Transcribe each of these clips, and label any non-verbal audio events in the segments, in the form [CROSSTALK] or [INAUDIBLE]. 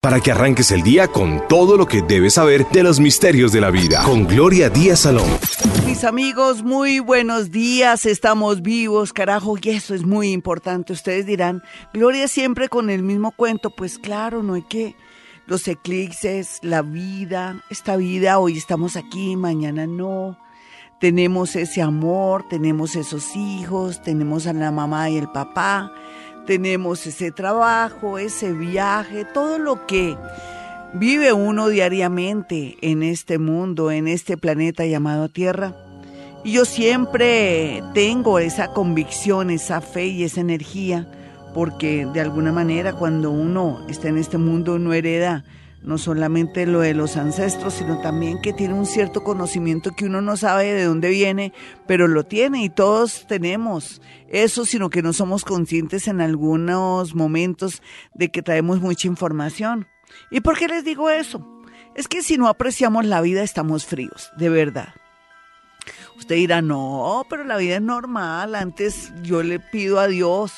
para que arranques el día con todo lo que debes saber de los misterios de la vida. Con Gloria Díaz Salón. Mis amigos, muy buenos días. Estamos vivos, carajo, y eso es muy importante. Ustedes dirán, Gloria siempre con el mismo cuento. Pues claro, no hay que. Los eclipses, la vida, esta vida, hoy estamos aquí, mañana no. Tenemos ese amor, tenemos esos hijos, tenemos a la mamá y el papá tenemos ese trabajo, ese viaje, todo lo que vive uno diariamente en este mundo, en este planeta llamado Tierra. Y yo siempre tengo esa convicción, esa fe y esa energía, porque de alguna manera cuando uno está en este mundo uno hereda no solamente lo de los ancestros, sino también que tiene un cierto conocimiento que uno no sabe de dónde viene, pero lo tiene y todos tenemos eso, sino que no somos conscientes en algunos momentos de que traemos mucha información. ¿Y por qué les digo eso? Es que si no apreciamos la vida estamos fríos, de verdad. Usted dirá, no, pero la vida es normal, antes yo le pido a Dios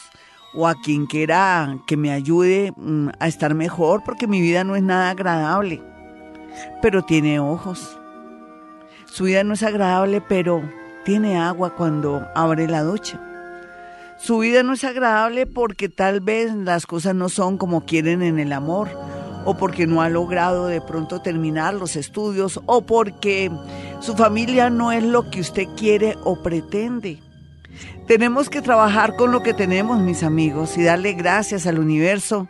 o a quien quiera que me ayude mm, a estar mejor porque mi vida no es nada agradable, pero tiene ojos. Su vida no es agradable, pero tiene agua cuando abre la ducha. Su vida no es agradable porque tal vez las cosas no son como quieren en el amor, o porque no ha logrado de pronto terminar los estudios, o porque su familia no es lo que usted quiere o pretende. Tenemos que trabajar con lo que tenemos, mis amigos, y darle gracias al universo,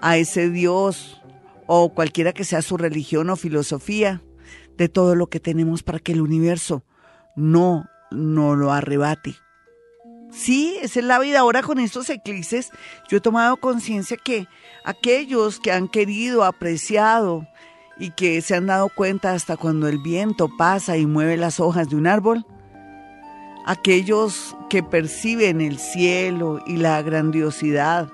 a ese Dios o cualquiera que sea su religión o filosofía, de todo lo que tenemos para que el universo no, no lo arrebate. Sí, esa es la vida. Ahora con estos eclipses, yo he tomado conciencia que aquellos que han querido, apreciado y que se han dado cuenta hasta cuando el viento pasa y mueve las hojas de un árbol, aquellos que perciben el cielo y la grandiosidad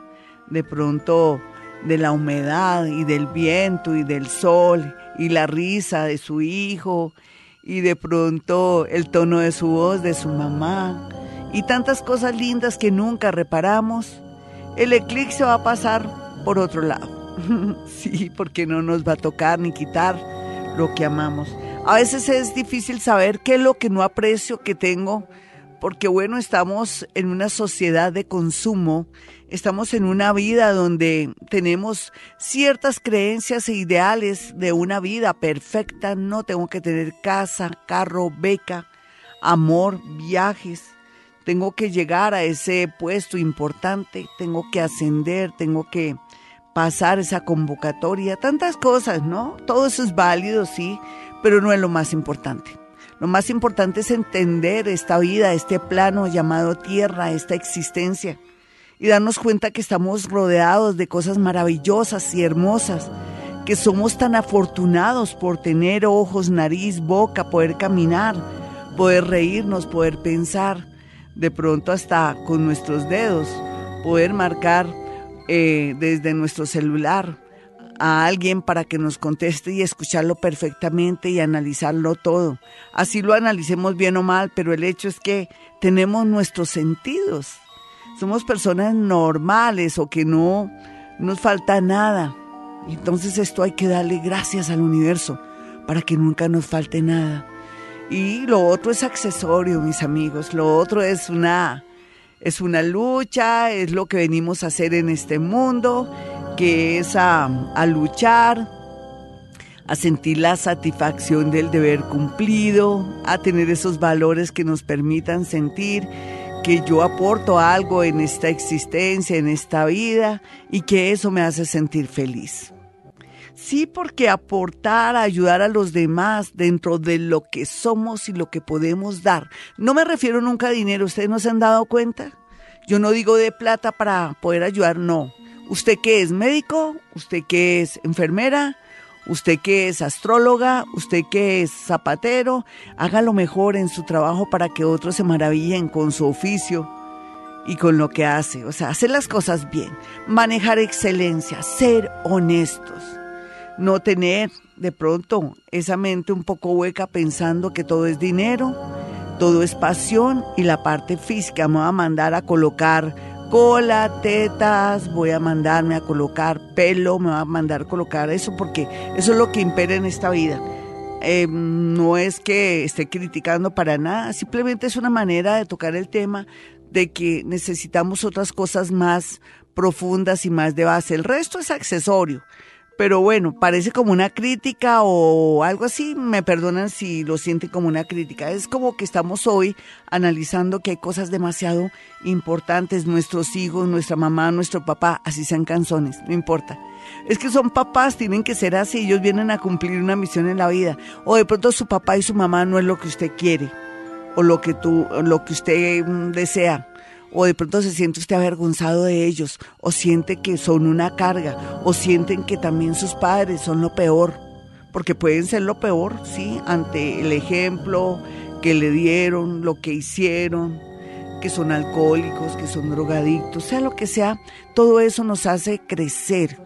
de pronto de la humedad y del viento y del sol y la risa de su hijo y de pronto el tono de su voz de su mamá y tantas cosas lindas que nunca reparamos, el eclipse va a pasar por otro lado. [LAUGHS] sí, porque no nos va a tocar ni quitar lo que amamos. A veces es difícil saber qué es lo que no aprecio que tengo porque bueno, estamos en una sociedad de consumo, estamos en una vida donde tenemos ciertas creencias e ideales de una vida perfecta, no tengo que tener casa, carro, beca, amor, viajes, tengo que llegar a ese puesto importante, tengo que ascender, tengo que pasar esa convocatoria, tantas cosas, ¿no? Todo eso es válido, sí, pero no es lo más importante. Lo más importante es entender esta vida, este plano llamado tierra, esta existencia, y darnos cuenta que estamos rodeados de cosas maravillosas y hermosas, que somos tan afortunados por tener ojos, nariz, boca, poder caminar, poder reírnos, poder pensar, de pronto hasta con nuestros dedos, poder marcar eh, desde nuestro celular a alguien para que nos conteste y escucharlo perfectamente y analizarlo todo. Así lo analicemos bien o mal, pero el hecho es que tenemos nuestros sentidos. Somos personas normales o que no nos falta nada. Entonces esto hay que darle gracias al universo para que nunca nos falte nada. Y lo otro es accesorio, mis amigos. Lo otro es una es una lucha, es lo que venimos a hacer en este mundo que es a, luchar, a sentir la satisfacción del deber cumplido, a tener esos valores que nos permitan sentir que yo aporto algo en esta existencia, en esta vida, y que eso me hace sentir feliz. Sí, porque aportar, ayudar a los demás dentro de lo que somos y lo que podemos dar. No me refiero nunca a dinero, ¿ustedes no se han dado cuenta? Yo no digo de plata para poder ayudar, no. Usted que es médico, usted que es enfermera, usted que es astróloga, usted que es zapatero, haga lo mejor en su trabajo para que otros se maravillen con su oficio y con lo que hace. O sea, hacer las cosas bien, manejar excelencia, ser honestos, no tener de pronto esa mente un poco hueca pensando que todo es dinero, todo es pasión y la parte física me va a mandar a colocar cola, tetas, voy a mandarme a colocar pelo, me va a mandar a colocar eso porque eso es lo que impera en esta vida. Eh, no es que esté criticando para nada, simplemente es una manera de tocar el tema de que necesitamos otras cosas más profundas y más de base. El resto es accesorio. Pero bueno, parece como una crítica o algo así, me perdonan si lo sienten como una crítica. Es como que estamos hoy analizando que hay cosas demasiado importantes, nuestros hijos, nuestra mamá, nuestro papá, así sean canzones, no importa. Es que son papás, tienen que ser así, ellos vienen a cumplir una misión en la vida. O de pronto su papá y su mamá no es lo que usted quiere o lo que tú, lo que usted mm, desea o de pronto se siente usted avergonzado de ellos, o siente que son una carga, o sienten que también sus padres son lo peor, porque pueden ser lo peor, sí, ante el ejemplo que le dieron, lo que hicieron, que son alcohólicos, que son drogadictos, sea lo que sea, todo eso nos hace crecer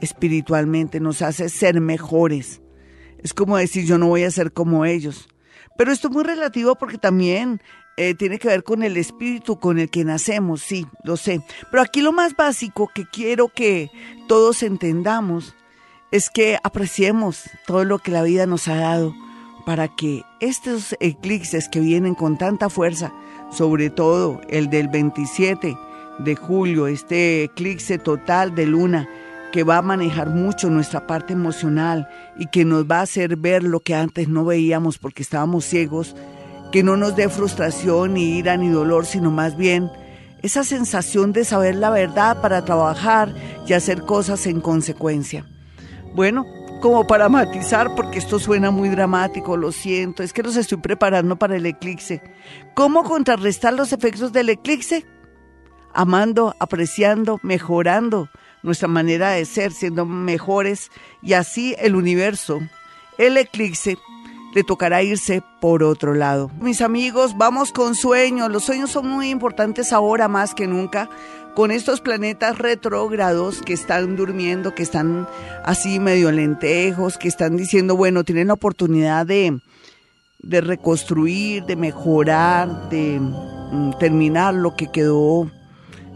espiritualmente, nos hace ser mejores. Es como decir, yo no voy a ser como ellos. Pero esto es muy relativo porque también eh, tiene que ver con el espíritu con el que nacemos, sí, lo sé. Pero aquí lo más básico que quiero que todos entendamos es que apreciemos todo lo que la vida nos ha dado para que estos eclipses que vienen con tanta fuerza, sobre todo el del 27 de julio, este eclipse total de luna, que va a manejar mucho nuestra parte emocional y que nos va a hacer ver lo que antes no veíamos porque estábamos ciegos, que no nos dé frustración, ni ira, ni dolor, sino más bien esa sensación de saber la verdad para trabajar y hacer cosas en consecuencia. Bueno, como para matizar, porque esto suena muy dramático, lo siento, es que los estoy preparando para el eclipse. ¿Cómo contrarrestar los efectos del eclipse? Amando, apreciando, mejorando nuestra manera de ser, siendo mejores y así el universo, el eclipse le tocará irse por otro lado. Mis amigos, vamos con sueños. Los sueños son muy importantes ahora más que nunca con estos planetas retrógrados que están durmiendo, que están así medio lentejos, que están diciendo, bueno, tienen la oportunidad de, de reconstruir, de mejorar, de mm, terminar lo que quedó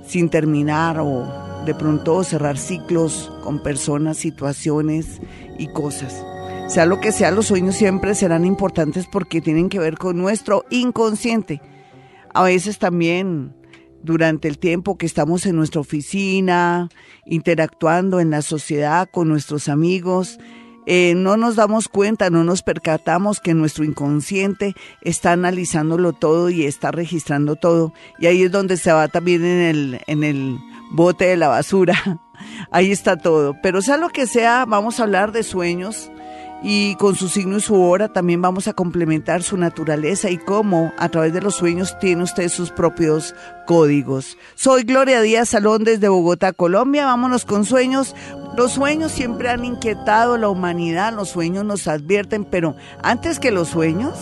sin terminar o de pronto cerrar ciclos con personas, situaciones y cosas. Sea lo que sea, los sueños siempre serán importantes porque tienen que ver con nuestro inconsciente. A veces también durante el tiempo que estamos en nuestra oficina, interactuando en la sociedad con nuestros amigos, eh, no nos damos cuenta, no nos percatamos que nuestro inconsciente está analizándolo todo y está registrando todo. Y ahí es donde se va también en el, en el bote de la basura. [LAUGHS] Ahí está todo. Pero sea lo que sea, vamos a hablar de sueños y con su signo y su hora también vamos a complementar su naturaleza y cómo a través de los sueños tiene usted sus propios códigos. Soy Gloria Díaz Salón desde Bogotá, Colombia. Vámonos con sueños. Los sueños siempre han inquietado a la humanidad, los sueños nos advierten, pero antes que los sueños,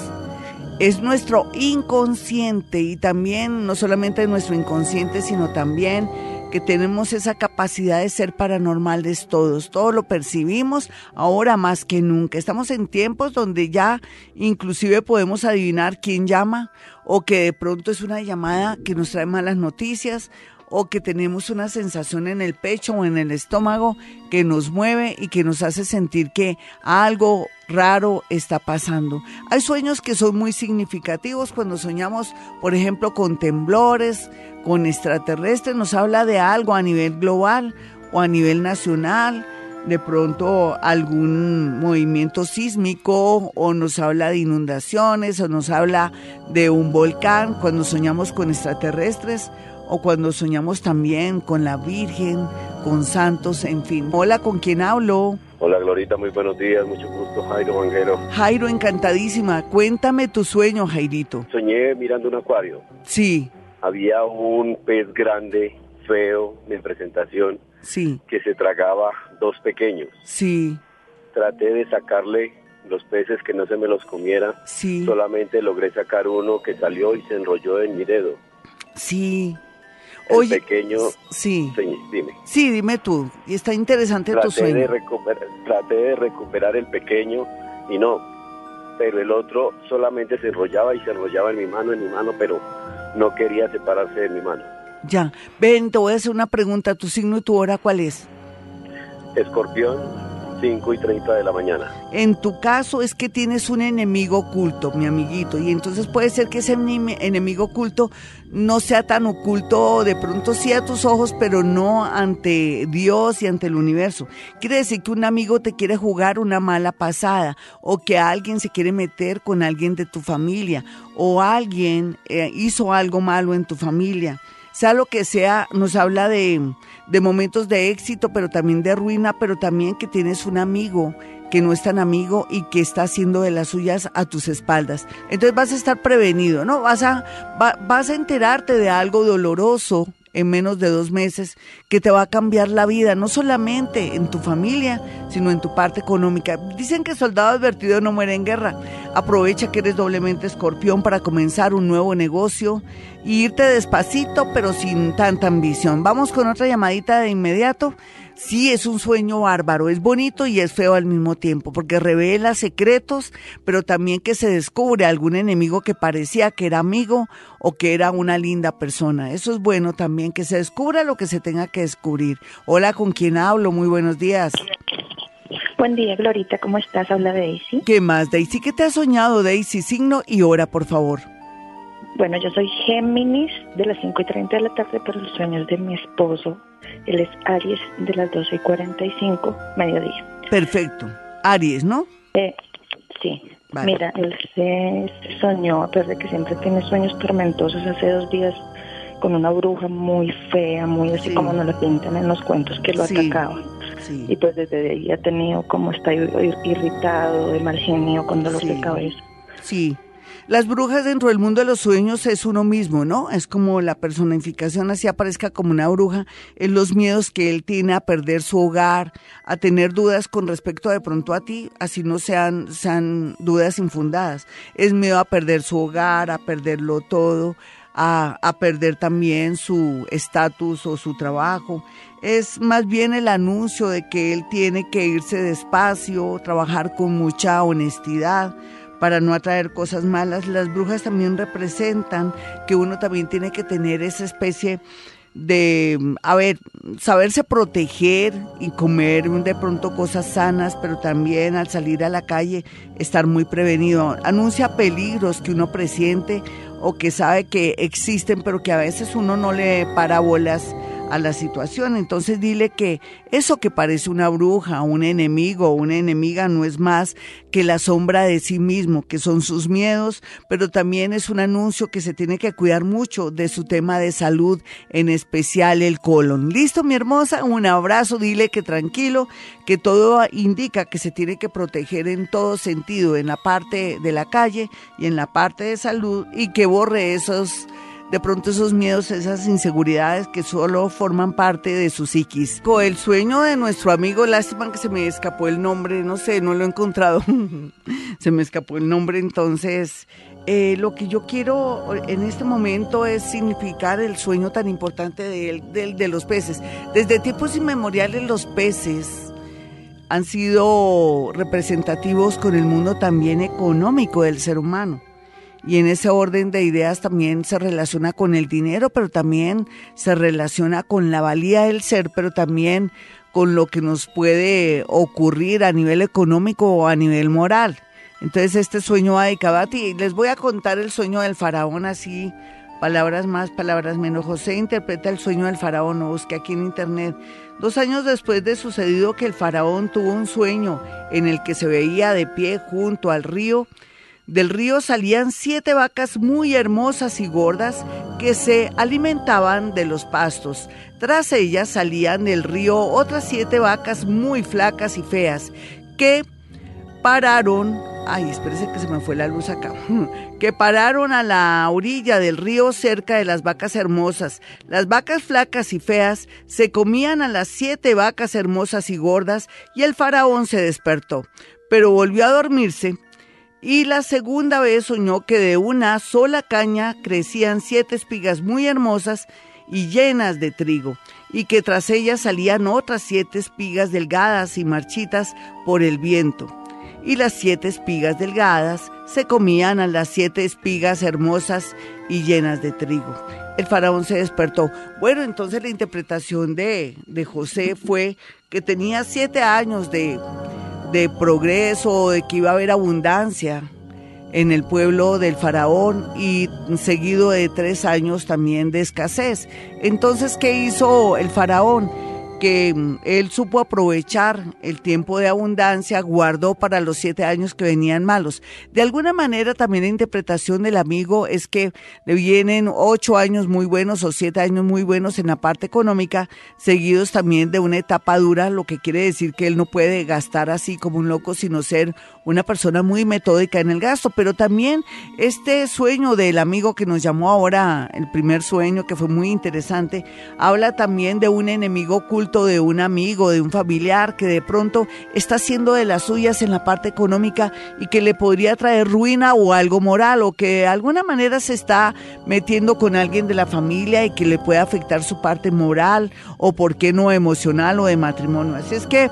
es nuestro inconsciente y también no solamente nuestro inconsciente, sino también que tenemos esa capacidad de ser paranormales todos, todo lo percibimos ahora más que nunca. Estamos en tiempos donde ya inclusive podemos adivinar quién llama o que de pronto es una llamada que nos trae malas noticias o que tenemos una sensación en el pecho o en el estómago que nos mueve y que nos hace sentir que algo raro está pasando. Hay sueños que son muy significativos cuando soñamos, por ejemplo, con temblores, con extraterrestres, nos habla de algo a nivel global o a nivel nacional, de pronto algún movimiento sísmico o nos habla de inundaciones o nos habla de un volcán cuando soñamos con extraterrestres o cuando soñamos también con la Virgen, con santos, en fin. Hola, ¿con quién hablo? Hola Glorita, muy buenos días, mucho gusto, Jairo Vanguero. Jairo, encantadísima. Cuéntame tu sueño, Jairito. Soñé mirando un acuario. Sí. Había un pez grande, feo, en presentación. Sí. Que se tragaba dos pequeños. Sí. Traté de sacarle los peces que no se me los comiera. Sí. Solamente logré sacar uno que salió y se enrolló en mi dedo. Sí. El pequeño. Sí. dime. Sí, dime tú. Y está interesante tu sueño. De recuperar, traté de recuperar el pequeño y no. Pero el otro solamente se enrollaba y se enrollaba en mi mano, en mi mano, pero no quería separarse de mi mano. Ya. Ven, te voy a hacer una pregunta. ¿Tu signo y tu hora cuál es? Escorpión, 5 y 30 de la mañana. En tu caso es que tienes un enemigo oculto, mi amiguito, y entonces puede ser que ese enemigo oculto no sea tan oculto, de pronto sí a tus ojos, pero no ante Dios y ante el universo. Quiere decir que un amigo te quiere jugar una mala pasada, o que alguien se quiere meter con alguien de tu familia, o alguien eh, hizo algo malo en tu familia sea lo que sea, nos habla de, de momentos de éxito, pero también de ruina, pero también que tienes un amigo que no es tan amigo y que está haciendo de las suyas a tus espaldas. Entonces vas a estar prevenido, ¿no? Vas a, vas a enterarte de algo doloroso en menos de dos meses que te va a cambiar la vida, no solamente en tu familia, sino en tu parte económica. Dicen que soldado advertido no muere en guerra. Aprovecha que eres doblemente escorpión para comenzar un nuevo negocio e irte despacito, pero sin tanta ambición. Vamos con otra llamadita de inmediato. Sí, es un sueño bárbaro, es bonito y es feo al mismo tiempo, porque revela secretos, pero también que se descubre algún enemigo que parecía que era amigo o que era una linda persona. Eso es bueno también, que se descubra lo que se tenga que descubrir. Hola, ¿con quién hablo? Muy buenos días. Buen día, Glorita, ¿cómo estás? Habla Daisy. ¿Qué más, Daisy? ¿Qué te ha soñado, Daisy? Signo y hora, por favor. Bueno, yo soy Géminis de las 5 y 30 de la tarde, pero los sueños de mi esposo él es Aries de las 12 y 45, mediodía. Perfecto. Aries, ¿no? Eh, sí. Mira, él se, soñó, a pesar de que siempre tiene sueños tormentosos, hace dos días con una bruja muy fea, muy así como nos lo pintan en los cuentos, que lo atacaba. Y pues desde ahí ha tenido como está irritado, de mal genio, con dolor de cabeza. Sí. Las brujas dentro del mundo de los sueños es uno mismo, ¿no? Es como la personificación así aparezca como una bruja, en los miedos que él tiene a perder su hogar, a tener dudas con respecto de pronto a ti, así no sean, sean dudas infundadas. Es miedo a perder su hogar, a perderlo todo, a, a perder también su estatus o su trabajo. Es más bien el anuncio de que él tiene que irse despacio, trabajar con mucha honestidad para no atraer cosas malas. Las brujas también representan que uno también tiene que tener esa especie de, a ver, saberse proteger y comer de pronto cosas sanas, pero también al salir a la calle estar muy prevenido. Anuncia peligros que uno presiente o que sabe que existen, pero que a veces uno no le para bolas a la situación. Entonces dile que eso que parece una bruja, un enemigo una enemiga no es más que la sombra de sí mismo, que son sus miedos, pero también es un anuncio que se tiene que cuidar mucho de su tema de salud, en especial el colon. Listo, mi hermosa, un abrazo, dile que tranquilo, que todo indica que se tiene que proteger en todo sentido, en la parte de la calle y en la parte de salud, y que borre esos de pronto esos miedos, esas inseguridades que solo forman parte de su psiquis. Con el sueño de nuestro amigo, lástima que se me escapó el nombre, no sé, no lo he encontrado, [LAUGHS] se me escapó el nombre, entonces eh, lo que yo quiero en este momento es significar el sueño tan importante de, de, de los peces. Desde tiempos inmemoriales los peces han sido representativos con el mundo también económico del ser humano y en ese orden de ideas también se relaciona con el dinero, pero también se relaciona con la valía del ser, pero también con lo que nos puede ocurrir a nivel económico o a nivel moral. Entonces este sueño va dedicado a ti. Les voy a contar el sueño del faraón así, palabras más, palabras menos. José interpreta el sueño del faraón, o busque aquí en internet. Dos años después de sucedido que el faraón tuvo un sueño en el que se veía de pie junto al río, del río salían siete vacas muy hermosas y gordas que se alimentaban de los pastos. Tras ellas salían del río otras siete vacas muy flacas y feas que pararon, ay, espérese que se me fue la luz acá, [LAUGHS] que pararon a la orilla del río cerca de las vacas hermosas. Las vacas flacas y feas se comían a las siete vacas hermosas y gordas y el faraón se despertó, pero volvió a dormirse y la segunda vez soñó que de una sola caña crecían siete espigas muy hermosas y llenas de trigo, y que tras ellas salían otras siete espigas delgadas y marchitas por el viento. Y las siete espigas delgadas se comían a las siete espigas hermosas y llenas de trigo. el faraón se despertó. Bueno, entonces la interpretación de, de José fue que tenía siete años de, de progreso, de que iba a haber abundancia en el pueblo del faraón y seguido de tres años también de escasez. Entonces, ¿qué hizo el faraón? Que mm, él supo aprovechar el tiempo de abundancia, guardó para los siete años que venían malos. De alguna manera también la interpretación del amigo es que le vienen ocho años muy buenos o siete años muy buenos en la parte económica, seguidos también de una etapa dura, lo que quiere decir que él no puede gastar así como un loco, sino ser una persona muy metódica en el gasto. Pero también este sueño del amigo que nos llamó ahora, el primer sueño que fue muy interesante, habla también de un enemigo oculto de un amigo, de un familiar que de pronto está haciendo de las suyas en la parte económica y que le podría traer ruina o algo moral o que de alguna manera se está metiendo con alguien de la familia y que le puede afectar su parte moral o por qué no emocional o de matrimonio. Así es que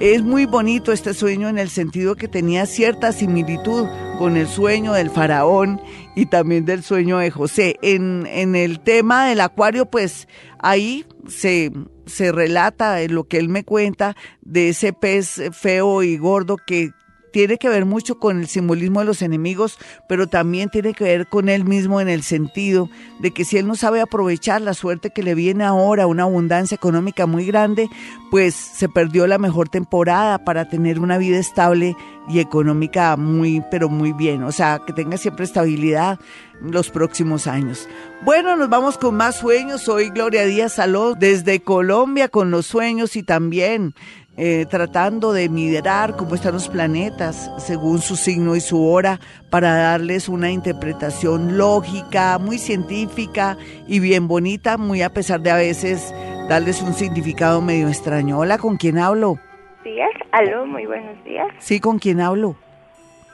es muy bonito este sueño en el sentido que tenía cierta similitud con el sueño del faraón y también del sueño de José. En, en el tema del acuario, pues ahí se, se relata lo que él me cuenta de ese pez feo y gordo que tiene que ver mucho con el simbolismo de los enemigos, pero también tiene que ver con él mismo en el sentido de que si él no sabe aprovechar la suerte que le viene ahora, una abundancia económica muy grande, pues se perdió la mejor temporada para tener una vida estable y económica muy, pero muy bien. O sea, que tenga siempre estabilidad los próximos años. Bueno, nos vamos con más sueños. Soy Gloria Díaz Saló desde Colombia con los sueños y también eh, tratando de mirar cómo están los planetas según su signo y su hora para darles una interpretación lógica, muy científica y bien bonita, muy a pesar de a veces darles un significado medio extraño. Hola, ¿con quién hablo? Días, aló, muy buenos días. Sí, ¿con quién hablo?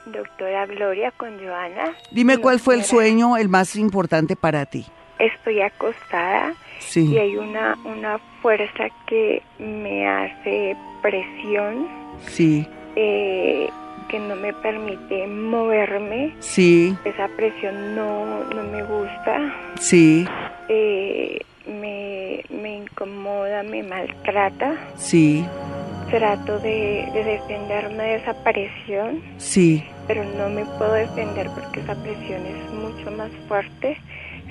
Doctora Gloria, con Joana. Dime cuál fue el sueño el más importante para ti. Estoy acostada y hay una, una fuerza que me hace presión. Sí. Eh, que no me permite moverme. Sí. Esa presión no, no me gusta. Sí. Eh, me, me incomoda, me maltrata. Sí. Trato de, de defenderme de esa presión. Sí. Pero no me puedo defender porque esa presión es mucho más fuerte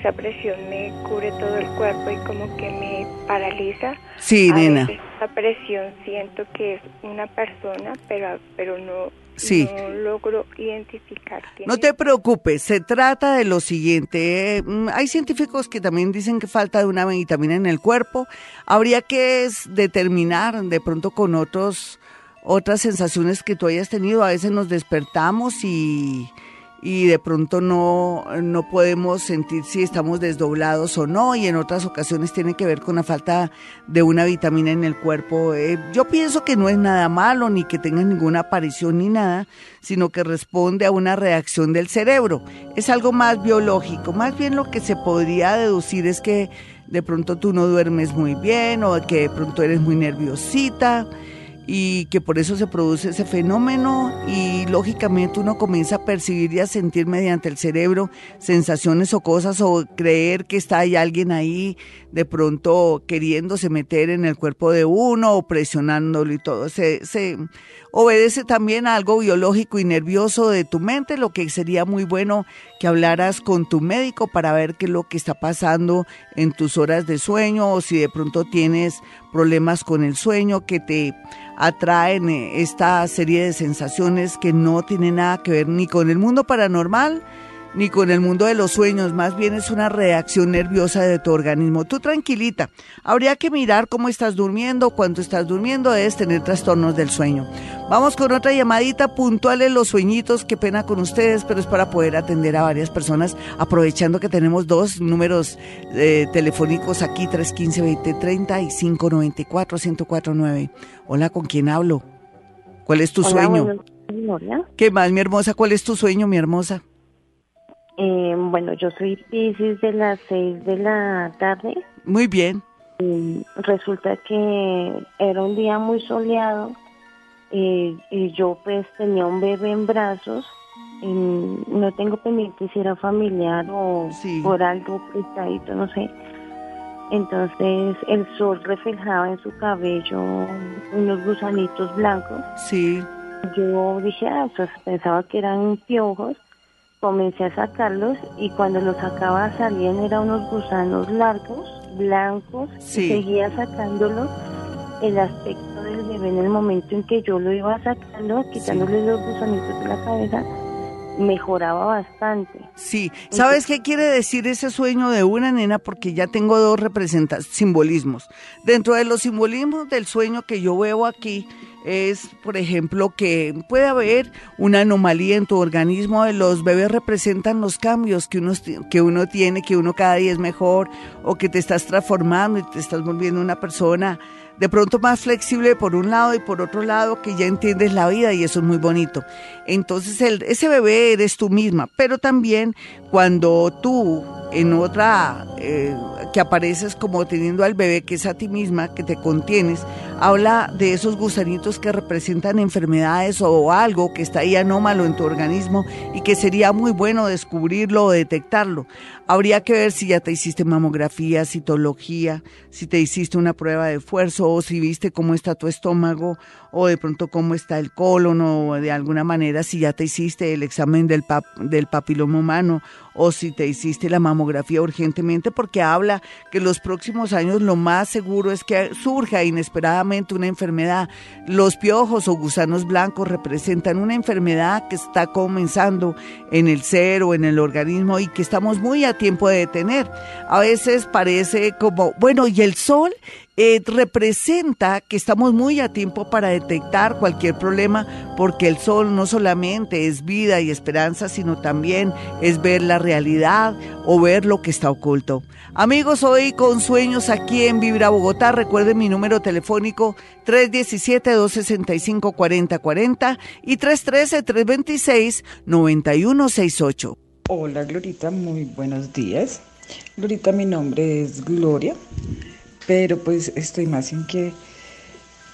esa presión me cubre todo el cuerpo y como que me paraliza. Sí, a nena. esa presión siento que es una persona, pero, pero no, sí. no logro identificar. Quién no te preocupes, se trata de lo siguiente. eh, Hay científicos que también dicen que falta de una vitamina en el cuerpo. Habría que determinar de pronto con otros otras sensaciones que tú hayas tenido. A veces nos despertamos y y de pronto no, no podemos sentir si estamos desdoblados o no y en otras ocasiones tiene que ver con la falta de una vitamina en el cuerpo. Eh, yo pienso que no es nada malo ni que tenga ninguna aparición ni nada, sino que responde a una reacción del cerebro. Es algo más biológico, más bien lo que se podría deducir es que de pronto tú no duermes muy bien o que de pronto eres muy nerviosita y que por eso se produce ese fenómeno y lógicamente uno comienza a percibir y a sentir mediante el cerebro sensaciones o cosas o creer que está hay alguien ahí de pronto queriéndose meter en el cuerpo de uno o presionándolo y todo. Se, se obedece también a algo biológico y nervioso de tu mente, lo que sería muy bueno que hablaras con tu médico para ver qué es lo que está pasando en tus horas de sueño o si de pronto tienes problemas con el sueño que te atraen eh, esta serie de sensaciones que no tienen nada que ver ni con el mundo paranormal ni con el mundo de los sueños, más bien es una reacción nerviosa de tu organismo. Tú tranquilita, habría que mirar cómo estás durmiendo, cuánto estás durmiendo, debes tener trastornos del sueño. Vamos con otra llamadita puntuales los sueñitos, qué pena con ustedes, pero es para poder atender a varias personas, aprovechando que tenemos dos números eh, telefónicos aquí, 315-2030 y 594-1049. Hola, ¿con quién hablo? ¿Cuál es tu Hola, sueño? Gloria. ¿Qué más, mi hermosa? ¿Cuál es tu sueño, mi hermosa? Eh, bueno, yo soy Pisces de las 6 de la tarde. Muy bien. Resulta que era un día muy soleado eh, y yo pues tenía un bebé en brazos no tengo pendiente si era familiar o por algo prestadito, no sé. Entonces el sol reflejaba en su cabello unos gusanitos blancos. Sí. Yo dije, ah, pues pensaba que eran piojos. Comencé a sacarlos y cuando los sacaba salían eran unos gusanos largos, blancos. Sí. seguía sacándolos. El aspecto del bebé en el momento en que yo lo iba sacando, quitándole los gusanitos de la cabeza, mejoraba bastante. Sí, ¿sabes qué quiere decir ese sueño de una nena? Porque ya tengo dos representantes, simbolismos. Dentro de los simbolismos del sueño que yo veo aquí es, por ejemplo, que puede haber una anomalía en tu organismo. Los bebés representan los cambios que uno, que uno tiene, que uno cada día es mejor o que te estás transformando y te estás volviendo una persona de pronto más flexible por un lado y por otro lado que ya entiendes la vida y eso es muy bonito. Entonces el, ese bebé eres tú misma, pero también cuando tú en otra eh, que apareces como teniendo al bebé que es a ti misma, que te contienes, habla de esos gusanitos que representan enfermedades o algo que está ahí anómalo en tu organismo y que sería muy bueno descubrirlo o detectarlo. Habría que ver si ya te hiciste mamografía, citología, si te hiciste una prueba de esfuerzo o si viste cómo está tu estómago o de pronto cómo está el colon o de alguna manera si ya te hiciste el examen del, pap del papiloma humano o si te hiciste la mamografía urgentemente porque habla que los próximos años lo más seguro es que surja inesperadamente una enfermedad. Los piojos o gusanos blancos representan una enfermedad que está comenzando en el ser o en el organismo y que estamos muy a tiempo de detener. A veces parece como, bueno, ¿y el sol? Eh, representa que estamos muy a tiempo para detectar cualquier problema porque el sol no solamente es vida y esperanza, sino también es ver la realidad o ver lo que está oculto. Amigos, hoy con sueños aquí en Vibra Bogotá, recuerden mi número telefónico 317-265-4040 y 313-326-9168. Hola Glorita, muy buenos días. Glorita, mi nombre es Gloria pero pues estoy más en que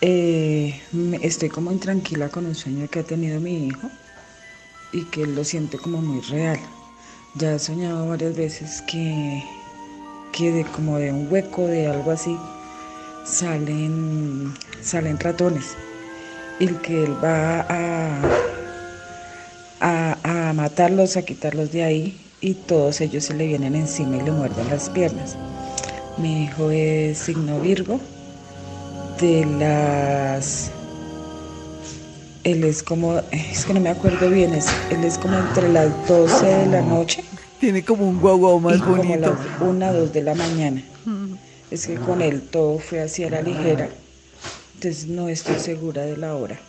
eh, estoy como intranquila con un sueño que ha tenido mi hijo y que él lo siente como muy real. Ya he soñado varias veces que, que como de un hueco, de algo así, salen, salen ratones y que él va a, a, a matarlos, a quitarlos de ahí y todos ellos se le vienen encima y le muerden las piernas. Mi hijo es signo Virgo. De las. Él es como. Es que no me acuerdo bien. Es, él es como entre las 12 de la noche. Tiene como un guau más bonito. Como una, dos de la mañana. Es que con él todo fue así a la ligera. Entonces no estoy segura de la hora.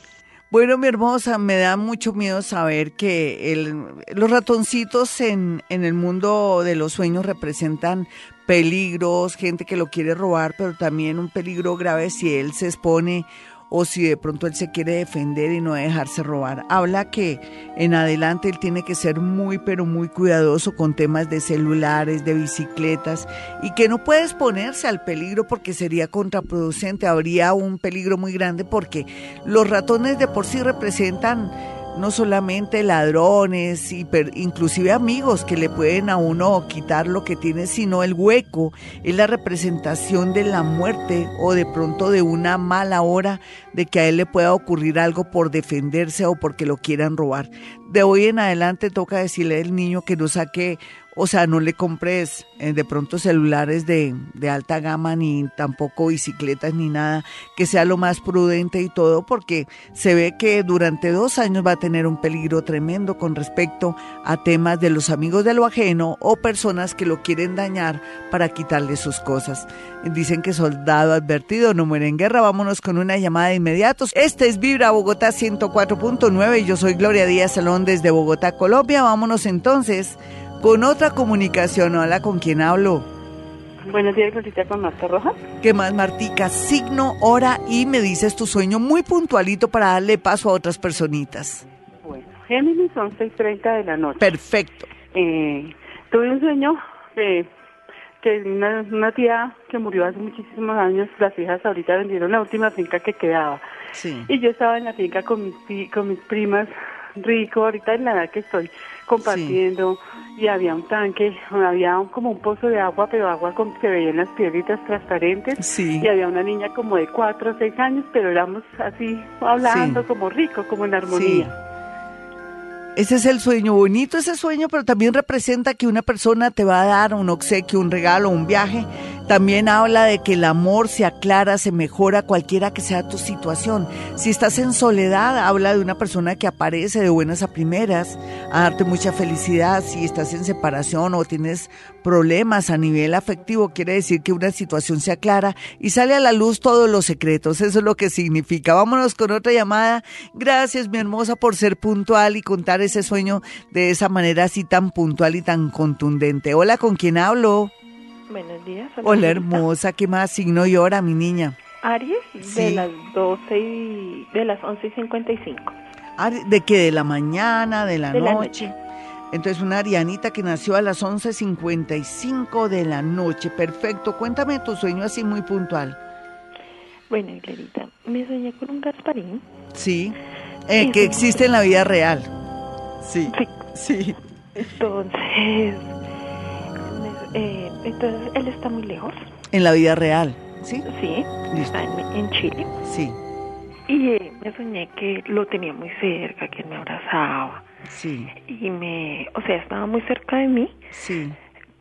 Bueno, mi hermosa, me da mucho miedo saber que los ratoncitos en, en el mundo de los sueños representan peligros, gente que lo quiere robar, pero también un peligro grave si él se expone o si de pronto él se quiere defender y no dejarse robar. Habla que en adelante él tiene que ser muy, pero muy cuidadoso con temas de celulares, de bicicletas y que no puede exponerse al peligro porque sería contraproducente. Habría un peligro muy grande porque los ratones de por sí representan no solamente ladrones, inclusive amigos que le pueden a uno quitar lo que tiene, sino el hueco, es la representación de la muerte o de pronto de una mala hora de que a él le pueda ocurrir algo por defenderse o porque lo quieran robar. De hoy en adelante toca decirle al niño que no saque o sea, no le compres eh, de pronto celulares de, de, alta gama ni tampoco bicicletas ni nada, que sea lo más prudente y todo, porque se ve que durante dos años va a tener un peligro tremendo con respecto a temas de los amigos de lo ajeno o personas que lo quieren dañar para quitarle sus cosas. Dicen que soldado advertido no muere en guerra. Vámonos con una llamada de inmediatos. Este es Vibra Bogotá 104.9 y yo soy Gloria Díaz Salón desde Bogotá, Colombia. Vámonos entonces con otra comunicación. Hola, ¿con quién hablo? Buenos días, Glorita, con Marta Rojas. ¿Qué más, Martica? Signo, hora y me dices tu sueño muy puntualito para darle paso a otras personitas. Bueno, Géminis son 6.30 de la noche. Perfecto. Eh, tuve un sueño que una, una tía que murió hace muchísimos años, las hijas ahorita vendieron la última finca que quedaba. Sí. Y yo estaba en la finca con mis, con mis primas rico, ahorita en la edad que estoy compartiendo y había un tanque, había como un pozo de agua, pero agua con, se veían las piedritas transparentes y había una niña como de cuatro o seis años, pero éramos así hablando como rico, como en armonía. Ese es el sueño, bonito ese sueño, pero también representa que una persona te va a dar un obsequio, un regalo, un viaje. También habla de que el amor se aclara, se mejora cualquiera que sea tu situación. Si estás en soledad, habla de una persona que aparece de buenas a primeras, a darte mucha felicidad. Si estás en separación o tienes problemas a nivel afectivo, quiere decir que una situación se aclara y sale a la luz todos los secretos. Eso es lo que significa. Vámonos con otra llamada. Gracias, mi hermosa, por ser puntual y contar ese sueño de esa manera así tan puntual y tan contundente. Hola, ¿con quién hablo? Buenos días. Hola, hermosa. ¿Qué más signo y hora, mi niña? Aries, de las 12 y de las 11 y 55. ¿De qué? ¿De la mañana? ¿De la noche? Entonces, una arianita que nació a las 11.55 de la noche. Perfecto. Cuéntame tu sueño así muy puntual. Bueno, Clarita, me soñé con un Gasparín. Sí, eh, que existe en la vida real. Sí, sí. Entonces, eh, entonces, él está muy lejos. En la vida real, ¿sí? Sí, está en, Chile. Sí. Y eh, me soñé que lo tenía muy cerca, que me abrazaba. Sí. Y me, o sea, estaba muy cerca de mí. Sí.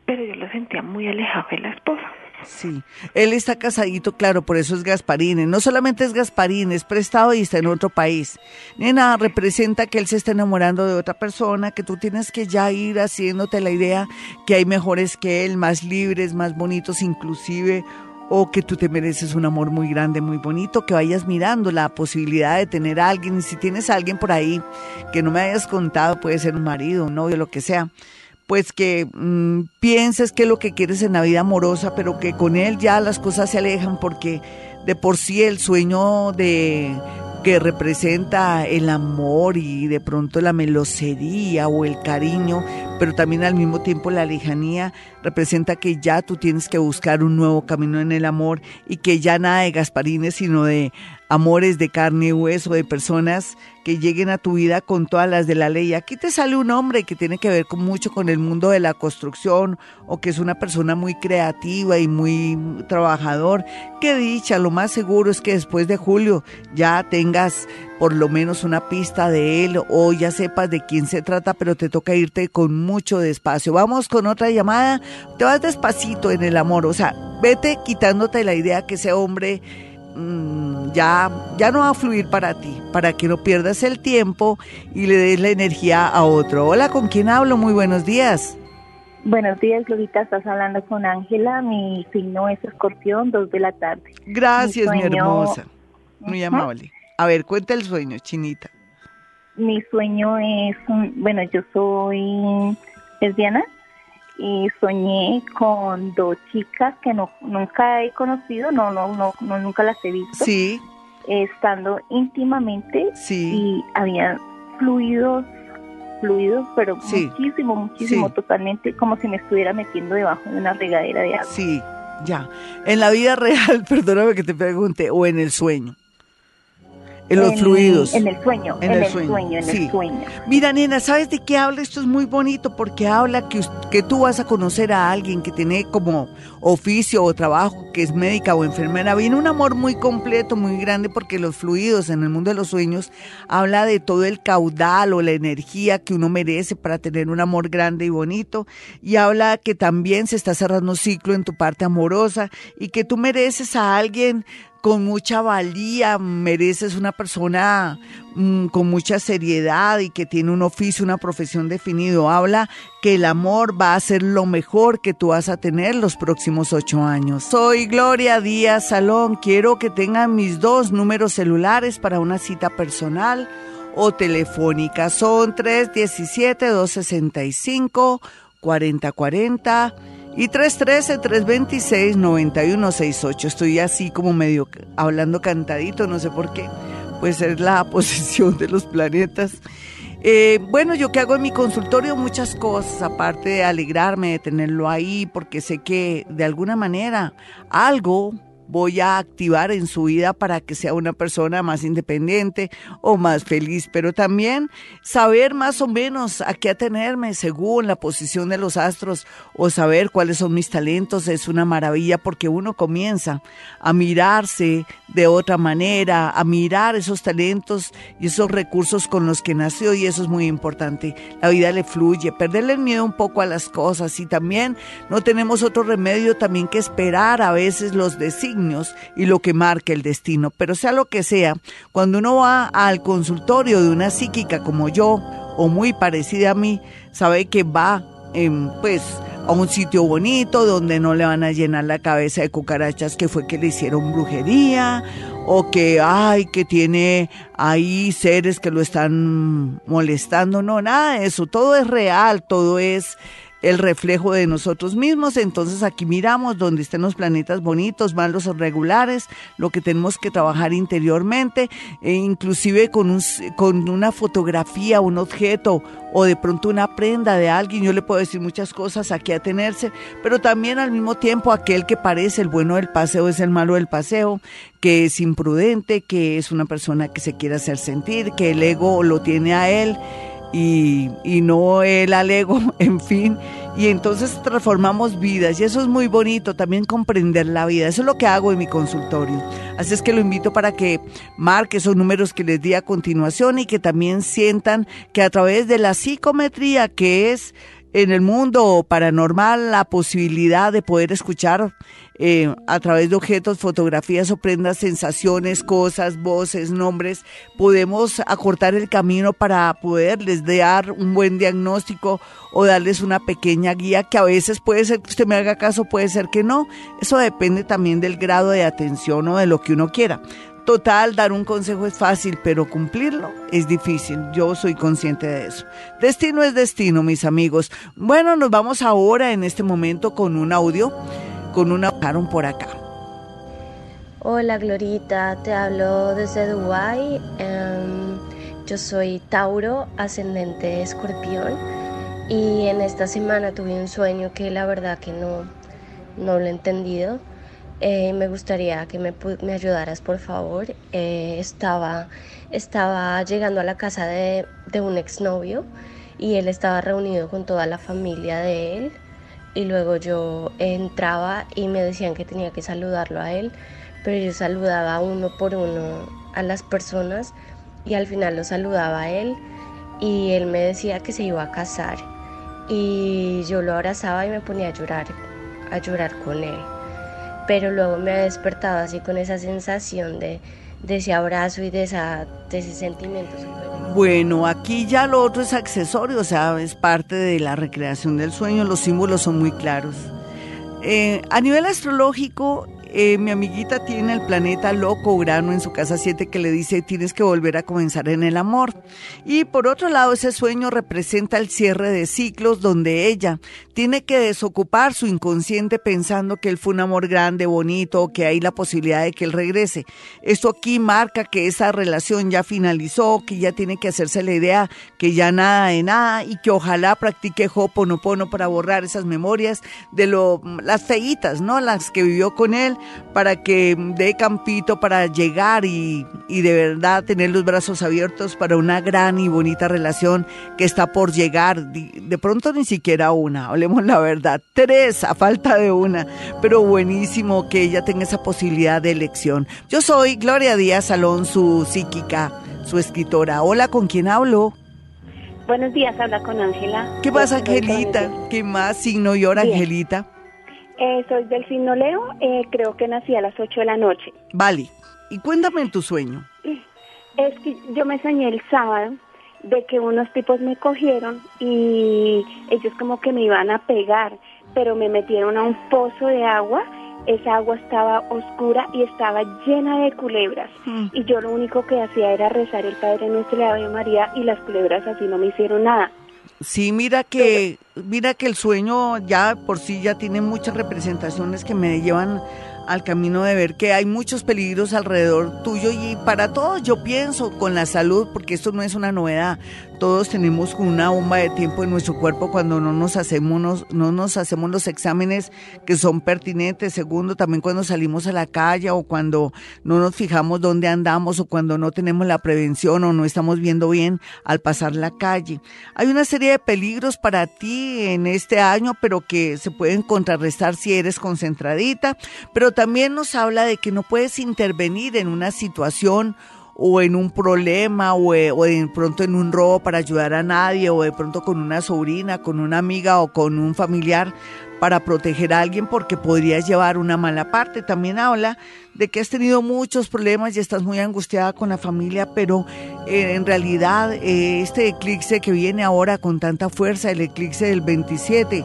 Pero yo lo sentía muy alejado de la esposa. Sí, él está casadito, claro, por eso es Gasparín. No solamente es Gasparín, es prestado y está en otro país. Nena, representa que él se está enamorando de otra persona, que tú tienes que ya ir haciéndote la idea que hay mejores que él, más libres, más bonitos inclusive, o que tú te mereces un amor muy grande, muy bonito, que vayas mirando la posibilidad de tener a alguien. Y si tienes a alguien por ahí que no me hayas contado, puede ser un marido, un novio, lo que sea pues que mm, pienses que es lo que quieres en la vida amorosa, pero que con él ya las cosas se alejan porque de por sí el sueño de que representa el amor y de pronto la melosería o el cariño, pero también al mismo tiempo la lejanía representa que ya tú tienes que buscar un nuevo camino en el amor y que ya nada de Gasparines, sino de amores de carne y hueso, de personas que lleguen a tu vida con todas las de la ley. Aquí te sale un hombre que tiene que ver con mucho con el mundo de la construcción o que es una persona muy creativa y muy trabajador. Qué dicha, lo más seguro es que después de julio ya tengas por lo menos una pista de él o ya sepas de quién se trata, pero te toca irte con mucho despacio. Vamos con otra llamada. Te vas despacito en el amor, o sea, vete quitándote la idea que ese hombre mm, ya, ya no va a fluir para ti, para que no pierdas el tiempo y le des la energía a otro. Hola, ¿con quién hablo? Muy buenos días. Buenos días, Glorita. Estás hablando con Ángela. Mi signo es escorpión, dos de la tarde. Gracias, mi, hermosa. Muy amable. A ver, cuenta el sueño, Chinita. Mi sueño es, bueno, yo soy lesbiana y soñé con dos chicas que no nunca he conocido, no, no, no, nunca las he visto. Sí. Estando íntimamente sí. y había fluidos, fluidos, pero muchísimo, muchísimo, totalmente como si me estuviera metiendo debajo de una regadera de agua. Sí, ya. En la vida real, [LAUGHS] perdóname que te pregunte, o en el sueño. En los fluidos. En el sueño, en, el, sueño, en el sueño. Mira, nena, ¿sabes de qué habla? Esto es muy bonito porque habla que, que tú vas a conocer a alguien que tiene como oficio o trabajo, que es médica o enfermera. Viene un amor muy completo, muy grande, porque los fluidos en el mundo de los sueños habla de todo el caudal o la energía que uno merece para tener un amor grande y bonito. Y habla que también se está cerrando un ciclo en tu parte amorosa y que tú mereces a alguien con mucha valía, mereces una persona mm, con mucha seriedad y que tiene un oficio, una profesión definido. Habla que el amor va a ser lo mejor que tú vas a tener los próximos ocho años. Soy Gloria Díaz Salón. Quiero que tengan mis dos números celulares para una cita personal o telefónica. Son 317-265-4040 y 313-326-9168. Estoy así como medio hablando cantadito, no sé por qué. Puede ser la [LAUGHS] posición de los planetas. Eh, bueno, yo que hago en mi consultorio muchas cosas, aparte de alegrarme de tenerlo ahí, porque sé que de alguna manera algo voy a activar en su vida para que sea una persona más independiente o más feliz, pero también saber más o menos a qué atenerme según la posición de los astros o saber cuáles son mis talentos es una maravilla porque uno comienza a mirarse de otra manera, a mirar esos talentos y esos recursos con los que nació y eso es muy importante. La vida le fluye, perderle el miedo un poco a las cosas y también no tenemos otro remedio también que esperar a veces los designios y lo que marca el destino. Pero sea lo que sea, cuando uno va al consultorio de una psíquica como yo o muy parecida a mí, sabe que va en, pues a un sitio bonito donde no le van a llenar la cabeza de cucarachas que fue que le hicieron brujería o que ay que tiene ahí seres que lo están molestando, no, nada de eso, todo es real, todo es el reflejo de nosotros mismos. Entonces aquí miramos donde estén los planetas bonitos, malos o regulares, lo que tenemos que trabajar interiormente, e inclusive con, un, con una fotografía, un objeto o de pronto una prenda de alguien. Yo le puedo decir muchas cosas aquí a tenerse, pero también al mismo tiempo aquel que parece el bueno del paseo es el malo del paseo, que es imprudente, que es una persona que se quiere hacer sentir, que el ego lo tiene a él y, y no el alego, [LAUGHS] en fin. Y entonces transformamos vidas y eso es muy bonito, también comprender la vida. Eso es lo que hago en mi consultorio. Así es que lo invito para que marque esos números que les di a continuación y que también sientan que a través de la psicometría, que es en el mundo paranormal la posibilidad de poder escuchar eh, a través de objetos, fotografías o prendas, sensaciones, cosas, voces, nombres, podemos acortar el camino para poderles dar un buen diagnóstico o darles una pequeña guía que a veces puede ser que usted me haga caso, puede ser que no. Eso depende también del grado de atención o de lo que uno quiera. Total, dar un consejo es fácil, pero cumplirlo es difícil. Yo soy consciente de eso. Destino es destino, mis amigos. Bueno, nos vamos ahora en este momento con un audio con una por acá. Hola Glorita, te hablo desde Dubái. Em, yo soy Tauro, ascendente escorpión. Y en esta semana tuve un sueño que la verdad que no, no lo he entendido. Eh, me gustaría que me, me ayudaras, por favor. Eh, estaba, estaba llegando a la casa de, de un exnovio y él estaba reunido con toda la familia de él y luego yo entraba y me decían que tenía que saludarlo a él, pero yo saludaba uno por uno a las personas y al final lo saludaba a él y él me decía que se iba a casar y yo lo abrazaba y me ponía a llorar, a llorar con él. Pero luego me ha despertado así con esa sensación de, de ese abrazo y de, esa, de ese sentimiento bueno, aquí ya lo otro es accesorio, o sea, es parte de la recreación del sueño, los símbolos son muy claros. Eh, a nivel astrológico, eh, mi amiguita tiene el planeta loco Urano en su casa 7 que le dice tienes que volver a comenzar en el amor. Y por otro lado, ese sueño representa el cierre de ciclos donde ella tiene que desocupar su inconsciente pensando que él fue un amor grande, bonito, que hay la posibilidad de que él regrese. Esto aquí marca que esa relación ya finalizó, que ya tiene que hacerse la idea que ya nada de nada y que ojalá practique Hoponopono para borrar esas memorias de lo, las feitas, ¿no? Las que vivió con él para que dé campito para llegar y, de verdad tener los brazos abiertos para una gran y bonita relación que está por llegar. De pronto ni siquiera una, hablemos la verdad, tres a falta de una, pero buenísimo que ella tenga esa posibilidad de elección. Yo soy Gloria Díaz Salón, su psíquica, su escritora. Hola, ¿con quién hablo? Buenos días, habla con Ángela. ¿Qué pasa, Angelita? ¿Qué más signo y hora, Angelita? Eh, soy del signo Leo, eh, creo que nací a las 8 de la noche. Vale, y cuéntame tu sueño. Es que yo me soñé el sábado de que unos tipos me cogieron y ellos como que me iban a pegar, pero me metieron a un pozo de agua. Esa agua estaba oscura y estaba llena de culebras. Mm. Y yo lo único que hacía era rezar el Padre Nuestro y la Ave María y las culebras así no me hicieron nada. Sí, mira que, mira que el sueño ya por sí ya tiene muchas representaciones que me llevan al camino de ver que hay muchos peligros alrededor tuyo y para todos yo pienso con la salud, porque esto no es una novedad, todos tenemos una bomba de tiempo en nuestro cuerpo cuando no nos hacemos, no nos hacemos los exámenes que son pertinentes. Segundo, también cuando salimos a la calle o cuando no nos fijamos dónde andamos o cuando no tenemos la prevención o no estamos viendo bien al pasar la calle. Hay una serie de peligros para ti en este año, pero que se pueden contrarrestar si eres concentradita. Pero también nos habla de que no puedes intervenir en una situación o en un problema o, eh, o, de pronto en un robo para ayudar a nadie o de pronto con una sobrina, con una amiga o con un familiar para proteger a alguien porque podrías llevar una mala parte. También habla de que has tenido muchos problemas y estás muy angustiada con la familia, pero eh, en realidad eh, este eclipse que viene ahora con tanta fuerza, el eclipse del 27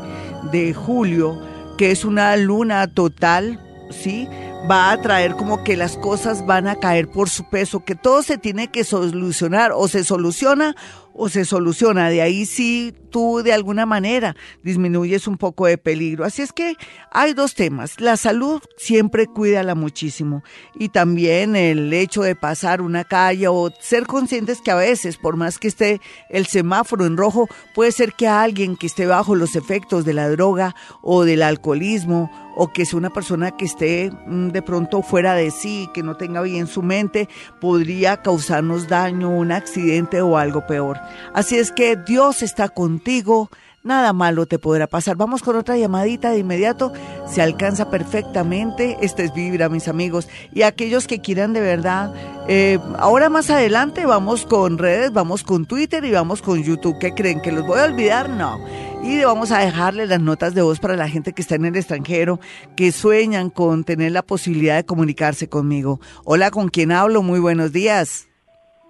de julio, que es una luna total, ¿sí? Va a traer como que las cosas van a caer por su peso, que todo se tiene que solucionar o se soluciona o se soluciona. De ahí sí tú de alguna manera disminuyes un poco de peligro. Así es que hay dos temas. La salud siempre cuídala muchísimo y también el hecho de pasar una calle o ser conscientes que a veces, por más que esté el semáforo en rojo, puede ser que alguien que esté bajo los efectos de la droga o del alcoholismo o que sea una persona que esté mm, de pronto fuera de sí, que no tenga bien su mente, podría causarnos daño, un accidente o algo peor. Así es que Dios está contigo, nada malo te podrá pasar. Vamos con otra llamadita de inmediato, se alcanza perfectamente. Este es Vibra, mis amigos. Y aquellos que quieran de verdad, eh, ahora más adelante vamos con redes, vamos con Twitter y vamos con YouTube. ¿Qué creen? ¿Que los voy a olvidar? No. Y vamos a dejarle las notas de voz para la gente que está en el extranjero, que sueñan con tener la posibilidad de comunicarse conmigo. Hola, ¿con quién hablo? Muy buenos días.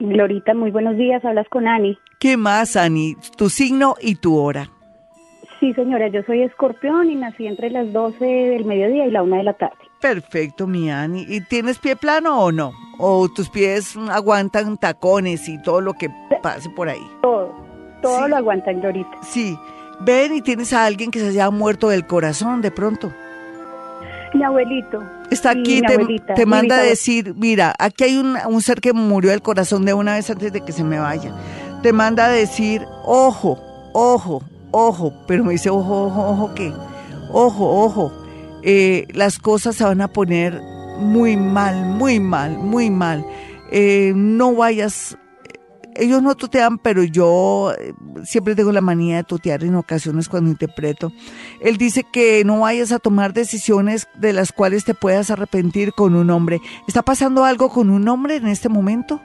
Glorita, muy buenos días. Hablas con Ani. ¿Qué más, Ani? Tu signo y tu hora. Sí, señora, yo soy escorpión y nací entre las 12 del mediodía y la 1 de la tarde. Perfecto, mi Ani. ¿Y tienes pie plano o no? ¿O tus pies aguantan tacones y todo lo que pase por ahí? Todo, todo lo aguantan, Glorita. Sí. Ven y tienes a alguien que se haya muerto del corazón de pronto. Mi abuelito. Está aquí, te, manda a decir, mira, aquí hay un, un ser que murió del corazón de una vez antes de que se me vaya. Te manda a decir, ojo, ojo, ojo, pero me dice, ojo, ojo, ojo, ¿qué? Ojo, ojo, eh, las cosas se van a poner muy mal, muy mal, muy mal. Eh, no vayas ellos no tutean, pero yo eh, siempre tengo la manía de tutear en ocasiones cuando interpreto. Él dice que no vayas a tomar decisiones de las cuales te puedas arrepentir con un hombre. ¿Está pasando algo con un hombre en este momento?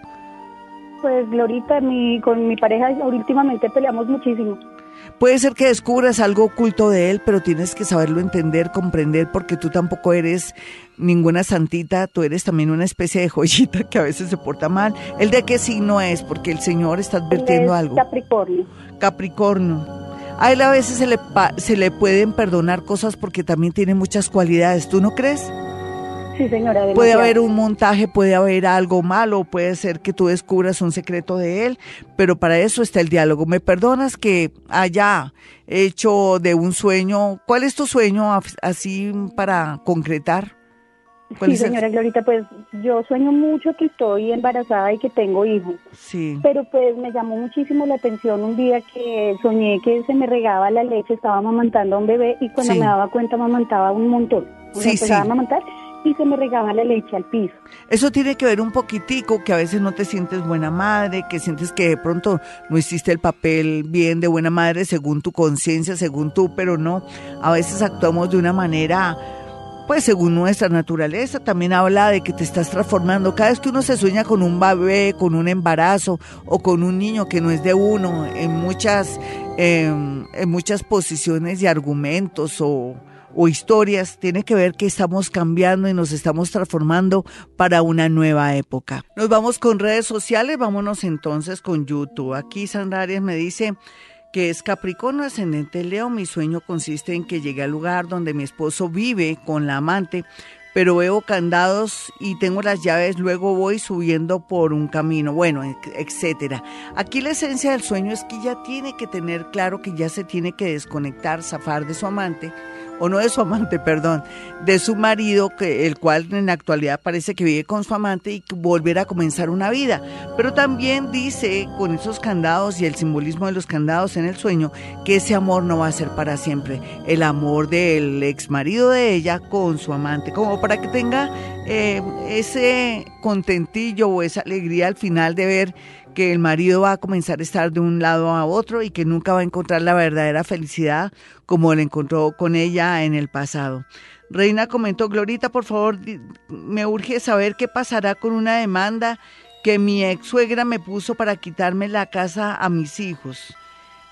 Pues Glorita, mi, con mi pareja últimamente peleamos muchísimo. Puede ser que descubras algo oculto de él, pero tienes que saberlo entender, comprender, porque tú tampoco eres ninguna santita, tú eres también una especie de joyita que a veces se porta mal. ¿El de qué signo es? Porque el Señor está advirtiendo algo. Capricornio. Capricornio. A él a veces se le, se le pueden perdonar cosas porque también tiene muchas cualidades, ¿tú no crees? Sí, señora. Puede haber un montaje, puede haber algo malo, puede ser que tú descubras un secreto de él, pero para eso está el diálogo. ¿Me perdonas que haya hecho de un sueño? ¿Cuál es tu sueño así para concretar? Sí, señora Glorita, pues yo sueño mucho que estoy embarazada y que tengo hijos. Sí. Pero pues me llamó muchísimo la atención un día que soñé que se me regaba la leche, estaba amamantando a un bebé y cuando me daba cuenta amamantaba un montón. sí, sí. a amamantar y se me regaba la leche al piso. Eso tiene que ver un poquitico, que a veces no te sientes buena madre, que sientes que de pronto no hiciste el papel bien de buena madre según tu conciencia, según tú, pero no, a veces actuamos de una manera pues según nuestra naturaleza, también habla de que te estás transformando. Cada vez que uno se sueña con un bebé, con un embarazo o con un niño que no es de uno, en muchas, em, en muchas posiciones y argumentos o, o historias, tiene que ver que estamos cambiando y nos estamos transformando para una nueva época. Nos vamos con redes sociales, vámonos entonces con YouTube. Aquí Sandra Arias me dice que es Capricornio ascendente Leo, mi sueño consiste en que llegue al lugar donde mi esposo vive con la amante, pero veo candados y tengo las llaves, luego voy subiendo por un camino, bueno, etcétera. Aquí la esencia del sueño es que ya tiene que tener claro que ya se tiene que desconectar, zafar de su amante o no de su amante, [LAUGHS] perdón, de su marido, que, el cual en la actualidad parece que vive con su amante y volver a comenzar una vida. Pero también dice con esos candados y el simbolismo de los candados en el sueño que ese amor no va a ser para siempre. El amor del ex marido de ella con su amante, como para que tenga eh, ese contentillo o esa alegría al final de ver que el marido va a comenzar a estar de un lado a otro y que nunca va a encontrar la verdadera felicidad como la encontró con ella en el pasado. Reina comentó, Glorita, por favor, me urge saber qué pasará con una demanda que mi ex suegra me puso para quitarme la casa a mis hijos.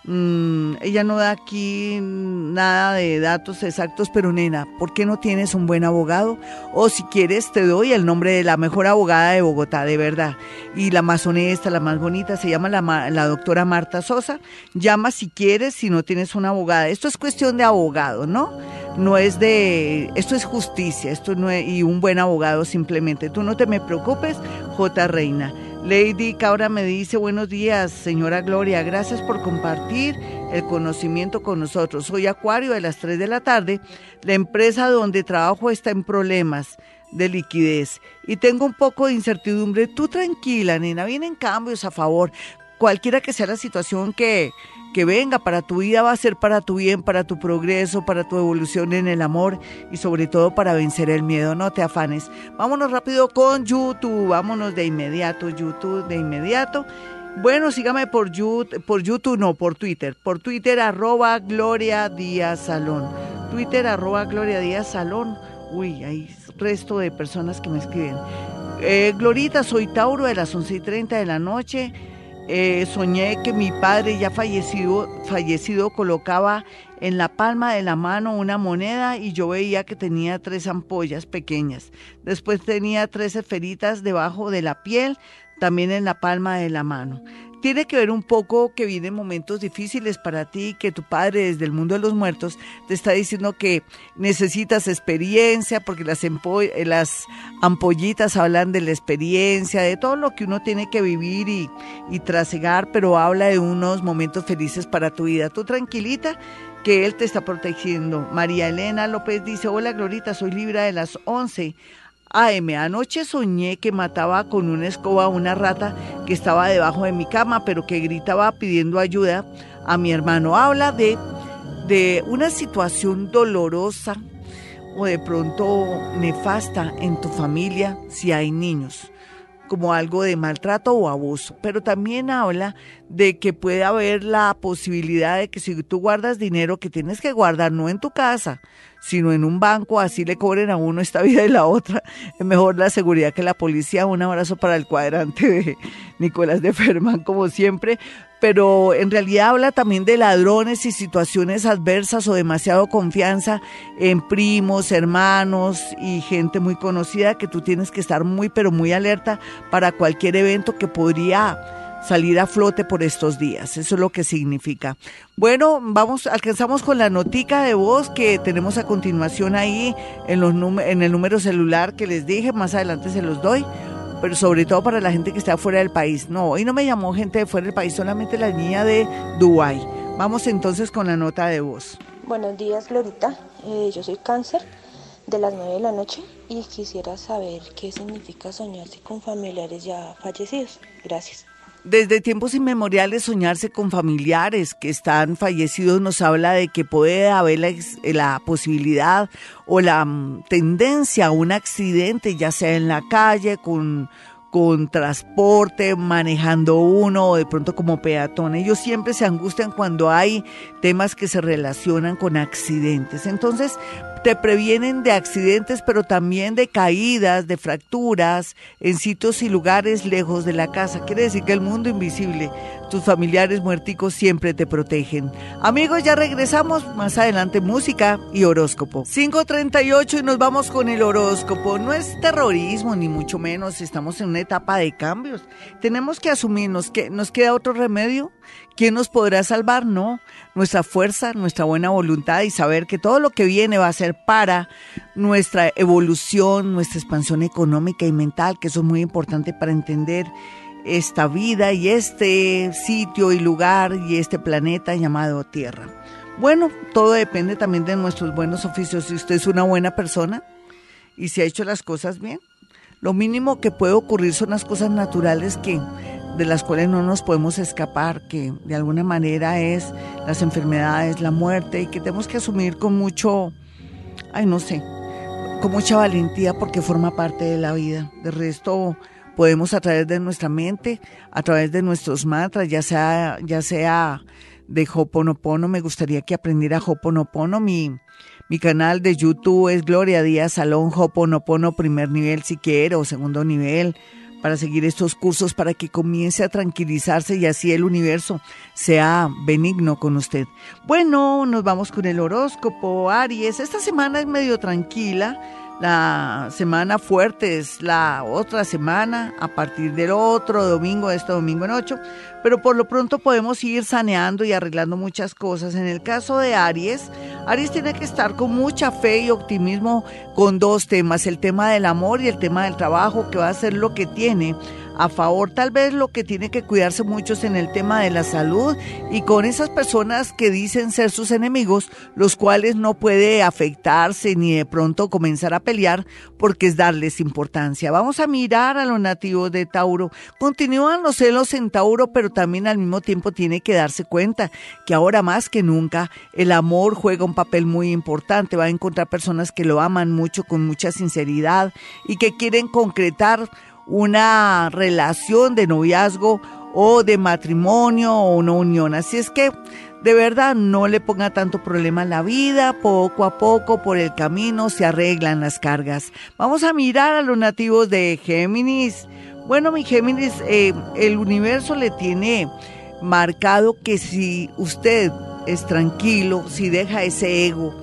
Mm, ella no da aquí nada de datos exactos, pero nena, ¿por qué no tienes un buen abogado? O si quieres, te doy el nombre de la mejor abogada de Bogotá, de verdad. Y la más honesta, la más bonita, se llama la, la doctora Marta Sosa. Llama si quieres, si no tienes una abogada. Esto es cuestión de abogado, ¿no? No es de, esto es justicia, esto no es, y un buen abogado simplemente. Tú no te me preocupes, J. Reina. Lady Cabra me dice, buenos días, señora Gloria, gracias por compartir el conocimiento con nosotros. Soy Acuario de las 3 de la tarde. La empresa donde trabajo está en problemas de liquidez y tengo un poco de incertidumbre. Tú tranquila, nena, vienen cambios a favor. Cualquiera que sea la situación que, que venga para tu vida va a ser para tu bien, para tu progreso, para tu evolución en el amor y sobre todo para vencer el miedo. No te afanes. Vámonos rápido con YouTube. Vámonos de inmediato, YouTube, de inmediato. Bueno, sígame por YouTube, por YouTube, no, por Twitter. Por Twitter, arroba Gloria Díaz Salón. Twitter, arroba Gloria Díaz Salón. Uy, hay resto de personas que me escriben. Eh, Glorita, soy Tauro de las 11 y 30 de la noche. Eh, soñé que mi padre ya fallecido, fallecido colocaba en la palma de la mano una moneda y yo veía que tenía tres ampollas pequeñas. Después tenía tres esferitas debajo de la piel, también en la palma de la mano tiene que ver un poco que vienen momentos difíciles para ti, que tu padre desde el mundo de los muertos te está diciendo que necesitas experiencia, porque las, las ampollitas hablan de la experiencia, de todo lo que uno tiene que vivir y, y trasegar, pero habla de unos momentos felices para tu vida. Tú tranquilita que Él te está protegiendo. María Elena López dice, hola Glorita, soy Libra de las 11 AM. Anoche soñé que mataba con una escoba a una rata que estaba debajo de mi cama, pero que gritaba pidiendo ayuda a mi hermano. Habla de, de una situación dolorosa o de pronto nefasta en tu familia si hay niños como algo de maltrato o abuso, pero también habla de que puede haber la posibilidad de que si tú guardas dinero que tienes que guardar no en tu casa, sino en un banco, así le cobren a uno esta vida y la otra. Es mejor la seguridad que la policía. Un abrazo para el cuadrante de Nicolás de Ferman, como siempre. Pero en realidad habla también de ladrones y situaciones adversas o demasiado confianza en primos, hermanos y gente muy conocida que tú tienes que estar muy, pero muy alerta para cualquier evento que podría salir a flote por estos días. Eso es lo que significa. Bueno, vamos, alcanzamos con la notica de voz que tenemos a continuación ahí en, los en el número celular que les dije, más adelante se los doy, pero sobre todo para la gente que está fuera del país. No, hoy no me llamó gente de fuera del país, solamente la niña de Dubái. Vamos entonces con la nota de voz. Buenos días, Glorita. Eh, yo soy cáncer de las 9 de la noche y quisiera saber qué significa soñarse con familiares ya fallecidos. Gracias. Desde tiempos inmemoriales soñarse con familiares que están fallecidos nos habla de que puede haber la, posibilidad o la mm, tendencia a un accidente, ya sea en la calle, con, con transporte, manejando uno o de pronto como peatón. Ellos siempre se angustian cuando hay temas que se relacionan con accidentes. Entonces, te previenen de accidentes, pero también de caídas, de fracturas en sitios y lugares lejos de la casa. Quiere decir que el mundo invisible, tus familiares muerticos siempre te protegen. Amigos, ya regresamos. Más adelante música y horóscopo. 5.38 y nos vamos con el horóscopo. No es terrorismo, ni mucho menos. Estamos en una etapa de cambios. Tenemos que asumirnos que nos queda otro remedio. ¿Quién nos podrá salvar? No nuestra fuerza, nuestra buena voluntad y saber que todo lo que viene va a ser para nuestra evolución, nuestra expansión económica y mental, que eso es muy importante para entender esta vida y este sitio y lugar y este planeta llamado Tierra. Bueno, todo depende también de nuestros buenos oficios. Si usted es una buena persona y se ha hecho las cosas bien, lo mínimo que puede ocurrir son las cosas naturales que de las cuales no nos podemos escapar, que de alguna manera es las enfermedades, la muerte, y que tenemos que asumir con mucho, ay no sé, con mucha valentía porque forma parte de la vida. De resto, podemos a través de nuestra mente, a través de nuestros mantras, ya sea, ya sea de Hoponopono, me gustaría que aprendiera Hoponopono, mi, mi canal de YouTube es Gloria Díaz Salón Hoponopono primer nivel si quiere o segundo nivel para seguir estos cursos, para que comience a tranquilizarse y así el universo sea benigno con usted. Bueno, nos vamos con el horóscopo Aries. Esta semana es medio tranquila la semana fuerte es la otra semana, a partir del otro domingo, este domingo en ocho, pero por lo pronto podemos ir saneando y arreglando muchas cosas. En el caso de Aries, Aries tiene que estar con mucha fe y optimismo con dos temas, el tema del amor y el tema del trabajo, que va a ser lo que tiene a favor. Tal vez lo que tiene que cuidarse mucho es en el tema de la salud y con esas personas que dicen ser sus enemigos, los cuales no puede afectarse ni de pronto comenzar a pelear porque es darles importancia. Vamos a mirar a los nativos de Tauro. Continúan los celos en Tauro, pero también al mismo tiempo tiene que darse cuenta que ahora más que nunca el amor juega un papel muy importante. Va a encontrar personas que lo aman mucho, con mucha sinceridad y que quieren concretar una relación de noviazgo o de matrimonio o una unión. Así es que de verdad no le ponga tanto problema a la vida, poco a poco por el camino se arreglan las cargas. Vamos a mirar a los nativos de Géminis. Bueno, mi Géminis, eh, el universo le tiene marcado que si usted es tranquilo, si deja ese ego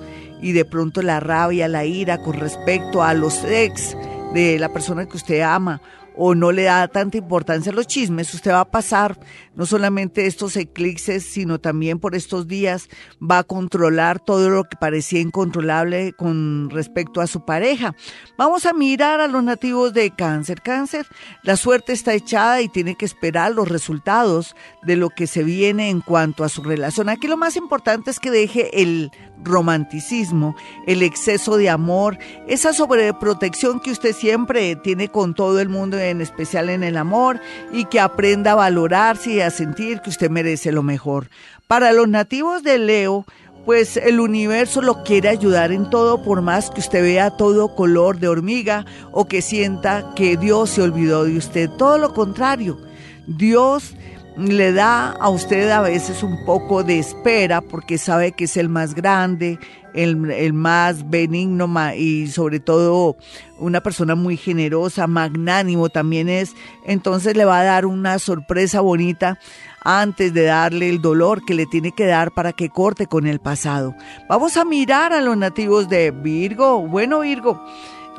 y de pronto la rabia, la ira con respecto a los ex, de la persona que usted ama o no le da tanta importancia a los chismes, usted va a pasar no solamente estos eclipses, sino también por estos días va a controlar todo lo que parecía incontrolable con respecto a su pareja. Vamos a mirar a los nativos de cáncer. Cáncer, la suerte está echada y tiene que esperar los resultados de lo que se viene en cuanto a su relación. Aquí lo más importante es que deje el romanticismo, el exceso de amor, esa sobreprotección que usted siempre tiene con todo el mundo, en especial en el amor, y que aprenda a valorarse y a sentir que usted merece lo mejor. Para los nativos de Leo, pues el universo lo quiere ayudar en todo, por más que usted vea todo color de hormiga o que sienta que Dios se olvidó de usted. Todo lo contrario, Dios le da a usted a veces un poco de espera porque sabe que es el más grande, el, el, más benigno y sobre todo una persona muy generosa, magnánimo también es, entonces le va a dar una sorpresa bonita antes de darle el dolor que le tiene que dar para que corte con el pasado. Vamos a mirar a los nativos de Virgo. Bueno, Virgo.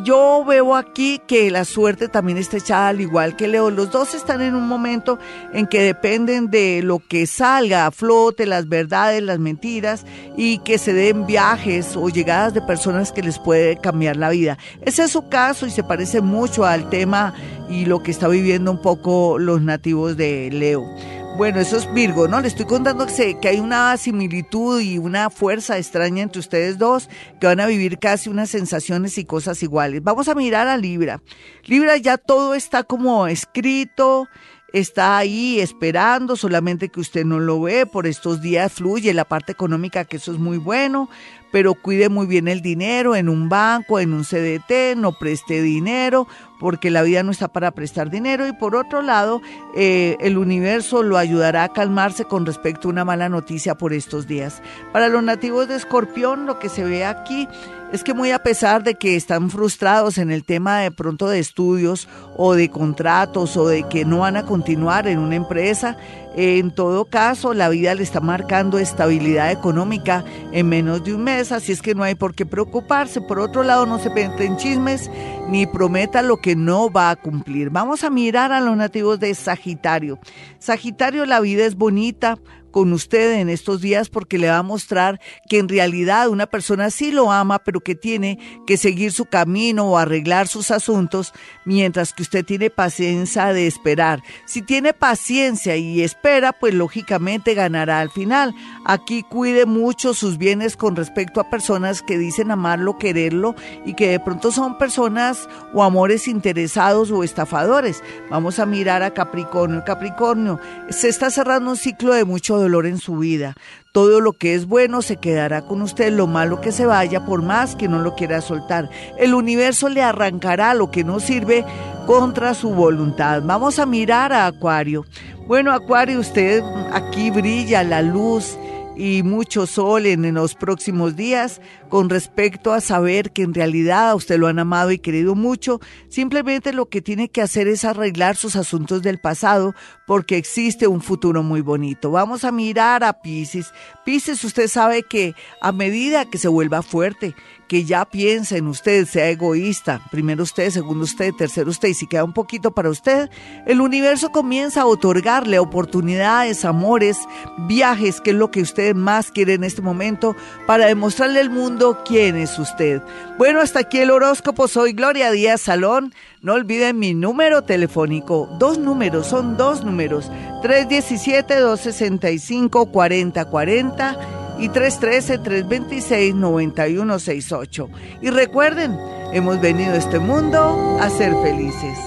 Yo veo aquí que la suerte también está echada al igual que Leo. Los dos están en un momento en que dependen de lo que salga a flote, las verdades, las mentiras y que se den viajes o llegadas de personas que les puede cambiar la vida. Ese es su caso y se parece mucho al tema y lo que está viviendo un poco los nativos de Leo. Bueno, eso es Virgo, ¿no? Le estoy contando que, hay una similitud y una fuerza extraña entre ustedes dos, que van a vivir casi unas sensaciones y cosas iguales. Vamos a mirar a Libra. Libra ya todo está como escrito, está ahí esperando, solamente que usted no lo ve, por estos días fluye la parte económica, que eso es muy bueno, pero cuide muy bien el dinero en un banco, en un CDT, no preste dinero, porque la vida no está para prestar dinero y por otro lado, eh, el universo lo ayudará a calmarse con respecto a una mala noticia por estos días. Para los nativos de Escorpión, lo que se ve aquí es que muy a pesar de que están frustrados en el tema de pronto de estudios o de contratos o de que no van a continuar en una empresa, en todo caso, la vida le está marcando estabilidad económica en menos de un mes, así es que no hay por qué preocuparse. Por otro lado, no se en chismes ni prometa lo que no va a cumplir. Vamos a mirar a los nativos de Sagitario. Sagitario, la vida es bonita con usted en estos días porque le va a mostrar que en realidad una persona sí lo ama, pero que tiene que seguir su camino o arreglar sus asuntos, mientras que usted tiene paciencia de esperar. Si tiene paciencia y espera, pues lógicamente ganará al final. Aquí cuide mucho sus bienes con respecto a personas que dicen amarlo, quererlo y que de pronto son personas o amores interesados o estafadores. Vamos a mirar a Capricornio. Capricornio, se está cerrando un ciclo de mucho dolor en su vida. Todo lo que es bueno se quedará con usted, lo malo que se vaya, por más que no lo quiera soltar. El universo le arrancará lo que no sirve contra su voluntad. Vamos a mirar a Acuario. Bueno, Acuario, usted aquí brilla la luz y mucho sol en, los próximos días con respecto a saber que en realidad a usted lo han amado y querido mucho. Simplemente lo que tiene que hacer es arreglar sus asuntos del pasado porque existe un futuro muy bonito. Vamos a mirar a Pisces. Pisces, usted sabe que a medida que se vuelva fuerte, que ya piensa en usted, sea egoísta, primero usted, segundo usted, tercero usted, y si queda un poquito para usted, el universo comienza a otorgarle oportunidades, amores, viajes, que es lo que usted más quiere en este momento, para demostrarle al mundo quién es usted. Bueno, hasta aquí el horóscopo, soy Gloria Díaz Salón. No olviden mi número telefónico, dos números, son dos números, 317-265-4040 y 313-326-9168. Y recuerden, hemos venido a este mundo a ser felices.